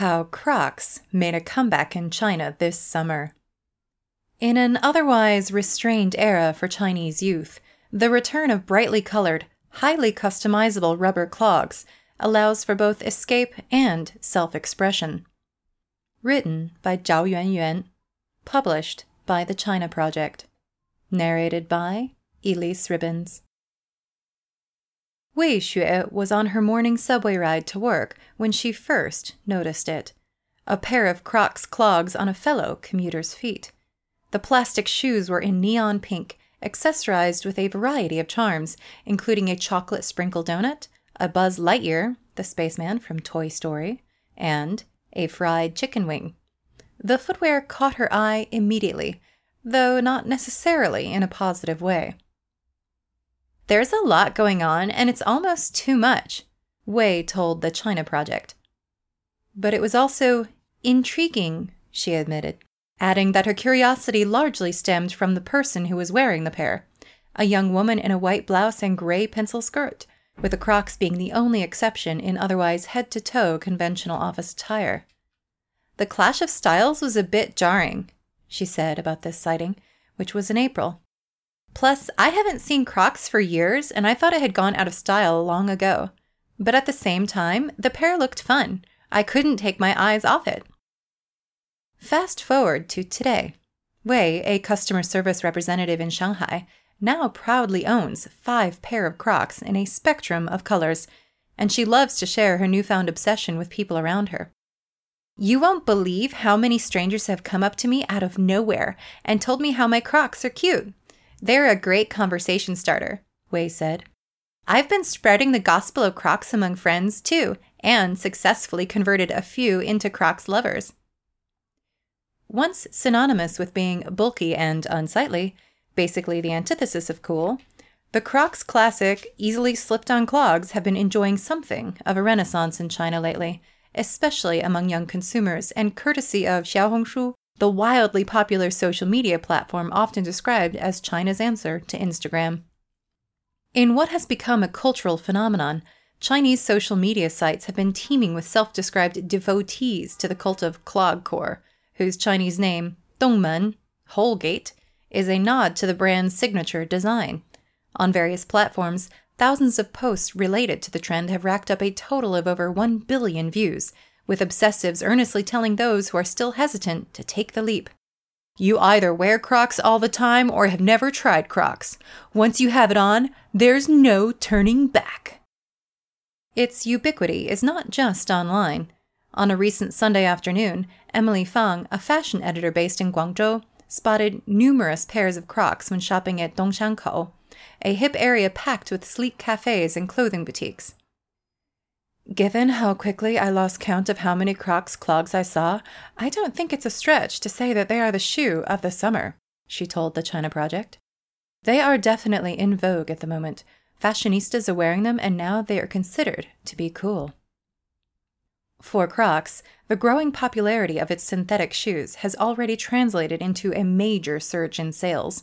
How Crocs made a comeback in China this summer. In an otherwise restrained era for Chinese youth, the return of brightly colored, highly customizable rubber clogs allows for both escape and self expression. Written by Zhao Yuanyuan, published by the China Project. Narrated by Elyse Ribbons. Wei Xue was on her morning subway ride to work when she first noticed it a pair of Crocs clogs on a fellow commuter's feet. The plastic shoes were in neon pink, accessorized with a variety of charms, including a chocolate sprinkle donut, a Buzz Lightyear, the spaceman from Toy Story, and a fried chicken wing. The footwear caught her eye immediately, though not necessarily in a positive way. There's a lot going on, and it's almost too much, Wei told the China Project. But it was also intriguing, she admitted, adding that her curiosity largely stemmed from the person who was wearing the pair a young woman in a white blouse and gray pencil skirt, with the Crocs being the only exception in otherwise head to toe conventional office attire. The clash of styles was a bit jarring, she said about this sighting, which was in April. Plus, I haven't seen Crocs for years, and I thought it had gone out of style long ago. But at the same time, the pair looked fun. I couldn't take my eyes off it. Fast forward to today. Wei, a customer service representative in Shanghai, now proudly owns five pair of Crocs in a spectrum of colors, and she loves to share her newfound obsession with people around her. You won't believe how many strangers have come up to me out of nowhere and told me how my Crocs are cute. They're a great conversation starter, Wei said. I've been spreading the gospel of Crocs among friends too, and successfully converted a few into Crocs lovers. Once synonymous with being bulky and unsightly, basically the antithesis of cool, the Crocs classic, easily slipped on clogs have been enjoying something of a renaissance in China lately, especially among young consumers, and courtesy of Xiaohongshu, the wildly popular social media platform often described as China's answer to Instagram. In what has become a cultural phenomenon, Chinese social media sites have been teeming with self described devotees to the cult of clogcore, whose Chinese name, Dongmen, Holgate, is a nod to the brand's signature design. On various platforms, thousands of posts related to the trend have racked up a total of over 1 billion views, with obsessives earnestly telling those who are still hesitant to take the leap. You either wear Crocs all the time or have never tried Crocs. Once you have it on, there's no turning back. Its ubiquity is not just online. On a recent Sunday afternoon, Emily Fang, a fashion editor based in Guangzhou, spotted numerous pairs of Crocs when shopping at Dongshankou, a hip area packed with sleek cafes and clothing boutiques. Given how quickly I lost count of how many Crocs clogs I saw, I don't think it's a stretch to say that they are the shoe of the summer, she told the China Project. They are definitely in vogue at the moment. Fashionistas are wearing them, and now they are considered to be cool. For Crocs, the growing popularity of its synthetic shoes has already translated into a major surge in sales.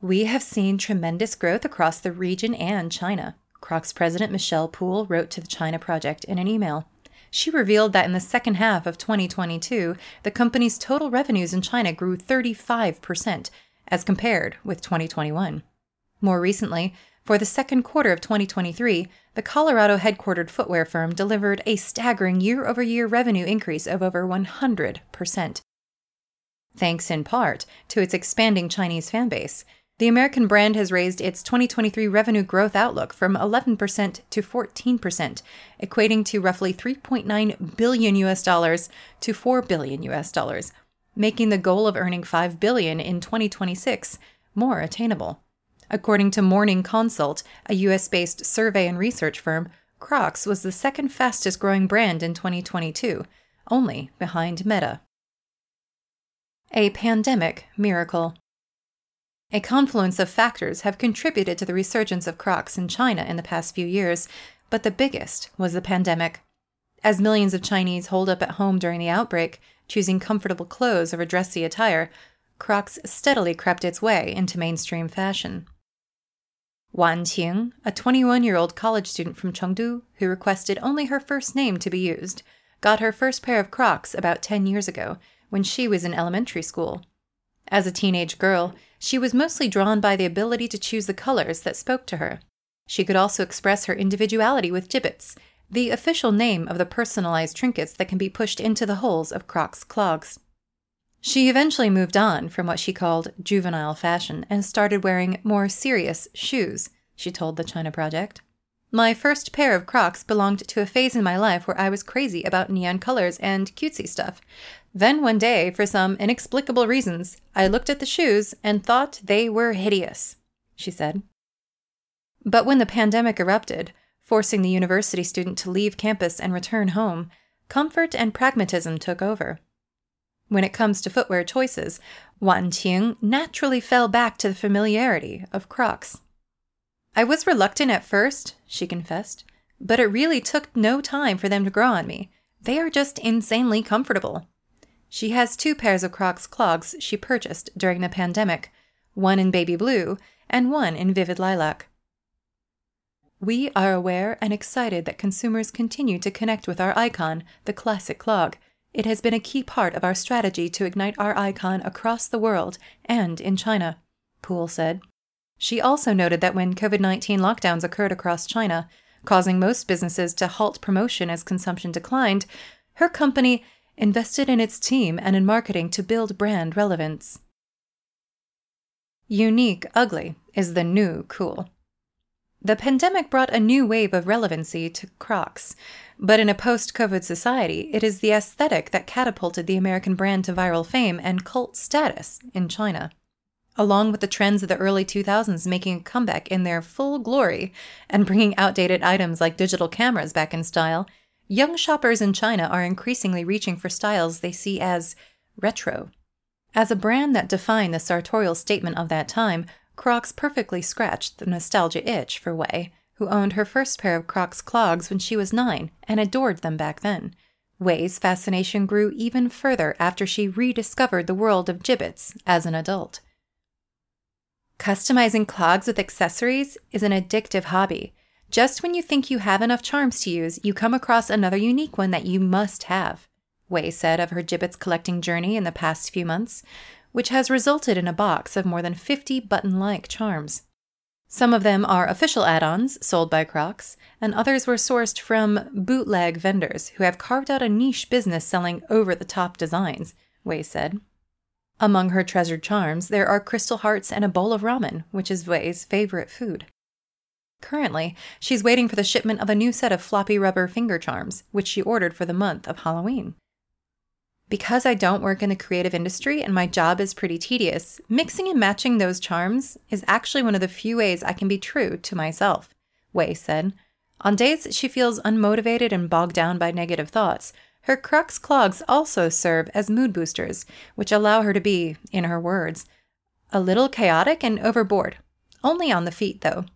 We have seen tremendous growth across the region and China. Crocs president Michelle Poole wrote to the China Project in an email. She revealed that in the second half of 2022, the company's total revenues in China grew 35% as compared with 2021. More recently, for the second quarter of 2023, the Colorado headquartered footwear firm delivered a staggering year over year revenue increase of over 100%. Thanks in part to its expanding Chinese fan base, the American brand has raised its 2023 revenue growth outlook from 11% to 14%, equating to roughly 3.9 billion US dollars to 4 billion US dollars, making the goal of earning 5 billion in 2026 more attainable. According to Morning Consult, a US-based survey and research firm, Crocs was the second fastest growing brand in 2022, only behind Meta. A pandemic miracle. A confluence of factors have contributed to the resurgence of Crocs in China in the past few years, but the biggest was the pandemic. As millions of Chinese holed up at home during the outbreak, choosing comfortable clothes over dressy attire, Crocs steadily crept its way into mainstream fashion. Wan Qing, a 21 year old college student from Chengdu who requested only her first name to be used, got her first pair of Crocs about 10 years ago when she was in elementary school. As a teenage girl, she was mostly drawn by the ability to choose the colors that spoke to her. She could also express her individuality with jibbitz, the official name of the personalized trinkets that can be pushed into the holes of Crocs clogs. She eventually moved on from what she called juvenile fashion and started wearing more serious shoes, she told the China Project. My first pair of Crocs belonged to a phase in my life where I was crazy about neon colors and cutesy stuff. Then one day, for some inexplicable reasons, I looked at the shoes and thought they were hideous, she said. But when the pandemic erupted, forcing the university student to leave campus and return home, comfort and pragmatism took over. When it comes to footwear choices, Wan Qing naturally fell back to the familiarity of Crocs. I was reluctant at first, she confessed, but it really took no time for them to grow on me. They are just insanely comfortable. She has two pairs of Crocs clogs she purchased during the pandemic, one in baby blue and one in vivid lilac. We are aware and excited that consumers continue to connect with our icon, the classic clog, it has been a key part of our strategy to ignite our icon across the world and in China, Poole said. She also noted that when COVID 19 lockdowns occurred across China, causing most businesses to halt promotion as consumption declined, her company invested in its team and in marketing to build brand relevance. Unique ugly is the new cool. The pandemic brought a new wave of relevancy to Crocs, but in a post COVID society, it is the aesthetic that catapulted the American brand to viral fame and cult status in China. Along with the trends of the early 2000s making a comeback in their full glory and bringing outdated items like digital cameras back in style, young shoppers in China are increasingly reaching for styles they see as retro. As a brand that defined the sartorial statement of that time, Crocs perfectly scratched the nostalgia itch for Wei, who owned her first pair of Crocs clogs when she was nine and adored them back then. Wei's fascination grew even further after she rediscovered the world of Jibbitz as an adult. Customizing clogs with accessories is an addictive hobby. Just when you think you have enough charms to use, you come across another unique one that you must have, Wei said of her Jibbitz collecting journey in the past few months which has resulted in a box of more than 50 button like charms. Some of them are official add ons sold by Crocs, and others were sourced from bootleg vendors who have carved out a niche business selling over the top designs, Wei said. Among her treasured charms, there are crystal hearts and a bowl of ramen, which is Wei's favorite food. Currently, she's waiting for the shipment of a new set of floppy rubber finger charms, which she ordered for the month of Halloween. Because I don't work in the creative industry and my job is pretty tedious, mixing and matching those charms is actually one of the few ways I can be true to myself, Wei said. On days she feels unmotivated and bogged down by negative thoughts, her Crocs clogs also serve as mood boosters, which allow her to be, in her words, a little chaotic and overboard. Only on the feet, though.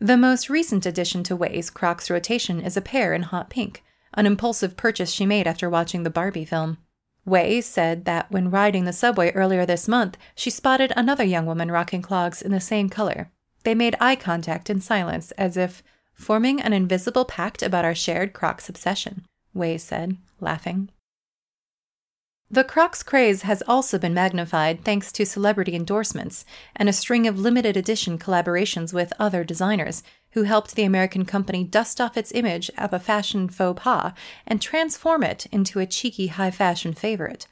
The most recent addition to Wei's Crocs rotation is a pair in hot pink an impulsive purchase she made after watching the Barbie film. Way said that when riding the subway earlier this month, she spotted another young woman rocking clogs in the same color. They made eye contact in silence, as if forming an invisible pact about our shared Crocs obsession, Wei said, laughing. The Crocs craze has also been magnified thanks to celebrity endorsements and a string of limited edition collaborations with other designers, who helped the American company dust off its image of a fashion faux pas and transform it into a cheeky high fashion favorite.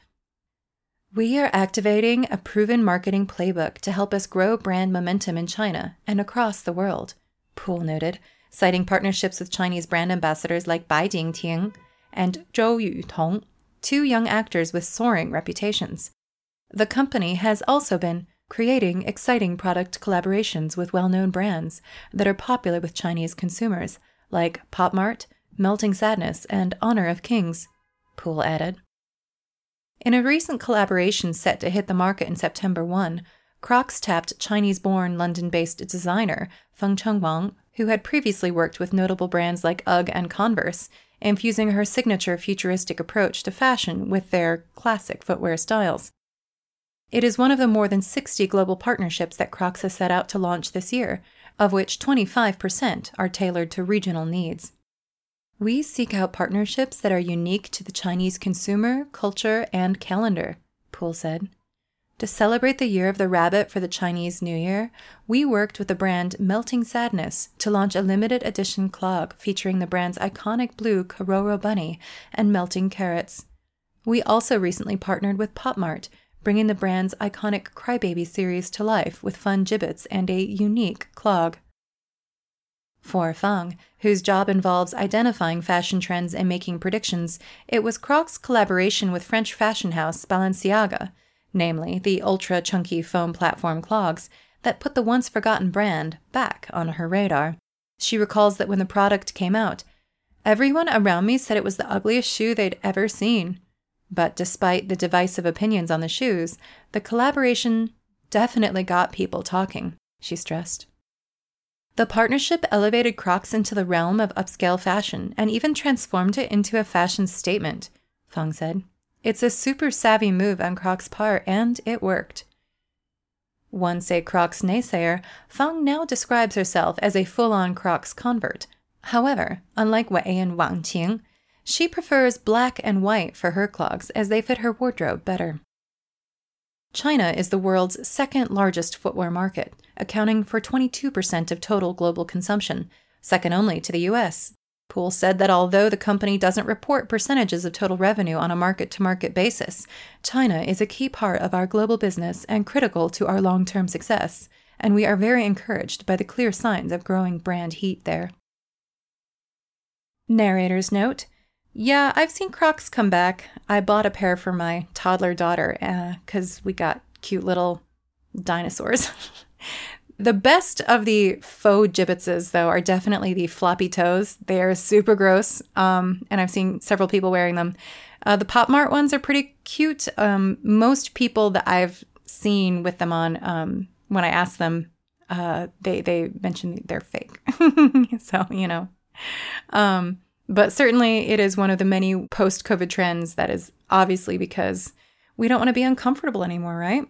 We are activating a proven marketing playbook to help us grow brand momentum in China and across the world, Poole noted, citing partnerships with Chinese brand ambassadors like Bai Jingting and Zhou Yutong, two young actors with soaring reputations. The company has also been creating exciting product collaborations with well known brands that are popular with Chinese consumers, like Pop Mart, Melting Sadness, and Honor of Kings, Poole added. In a recent collaboration set to hit the market in September 1, Crocs tapped Chinese born London based designer Feng Chen Wang, who had previously worked with notable brands like UGG and Converse, infusing her signature futuristic approach to fashion with their classic footwear styles. It is one of the more than 60 global partnerships that Crocs has set out to launch this year, of which 25% are tailored to regional needs. We seek out partnerships that are unique to the Chinese consumer, culture, and calendar, Poole said. To celebrate the year of the rabbit for the Chinese New Year, we worked with the brand Melting Sadness to launch a limited edition clog featuring the brand's iconic blue Kororo bunny and melting carrots. We also recently partnered with PopMart, bringing the brand's iconic Crybaby series to life with fun Jibbitz and a unique clog. For Fang, whose job involves identifying fashion trends and making predictions, it was Crocs' collaboration with French fashion house Balenciaga, namely the ultra chunky foam platform clogs, that put the once forgotten brand back on her radar. She recalls that when the product came out, everyone around me said it was the ugliest shoe they'd ever seen. But despite the divisive opinions on the shoes, the collaboration definitely got people talking, she stressed. The partnership elevated Crocs into the realm of upscale fashion and even transformed it into a fashion statement, Feng said. It's a super savvy move on Crocs' part, and it worked. Once a Crocs naysayer, Fang now describes herself as a full on Crocs convert. However, unlike Wei and Wang Qing, she prefers black and white for her clogs as they fit her wardrobe better. China is the world's second largest footwear market, accounting for 22% of total global consumption, second only to the US. Poole said that although the company doesn't report percentages of total revenue on a market to market basis, China is a key part of our global business and critical to our long term success, and we are very encouraged by the clear signs of growing brand heat there. Narrator's note yeah, I've seen Crocs come back. I bought a pair for my toddler daughter because uh, we got cute little dinosaurs. the best of the faux gibbetses, though, are definitely the floppy toes. They are super gross, um, and I've seen several people wearing them. Uh, the Pop Mart ones are pretty cute. Um, most people that I've seen with them on, um, when I ask them, uh, they they mention they're fake. so you know. Um, but certainly, it is one of the many post COVID trends that is obviously because we don't want to be uncomfortable anymore, right?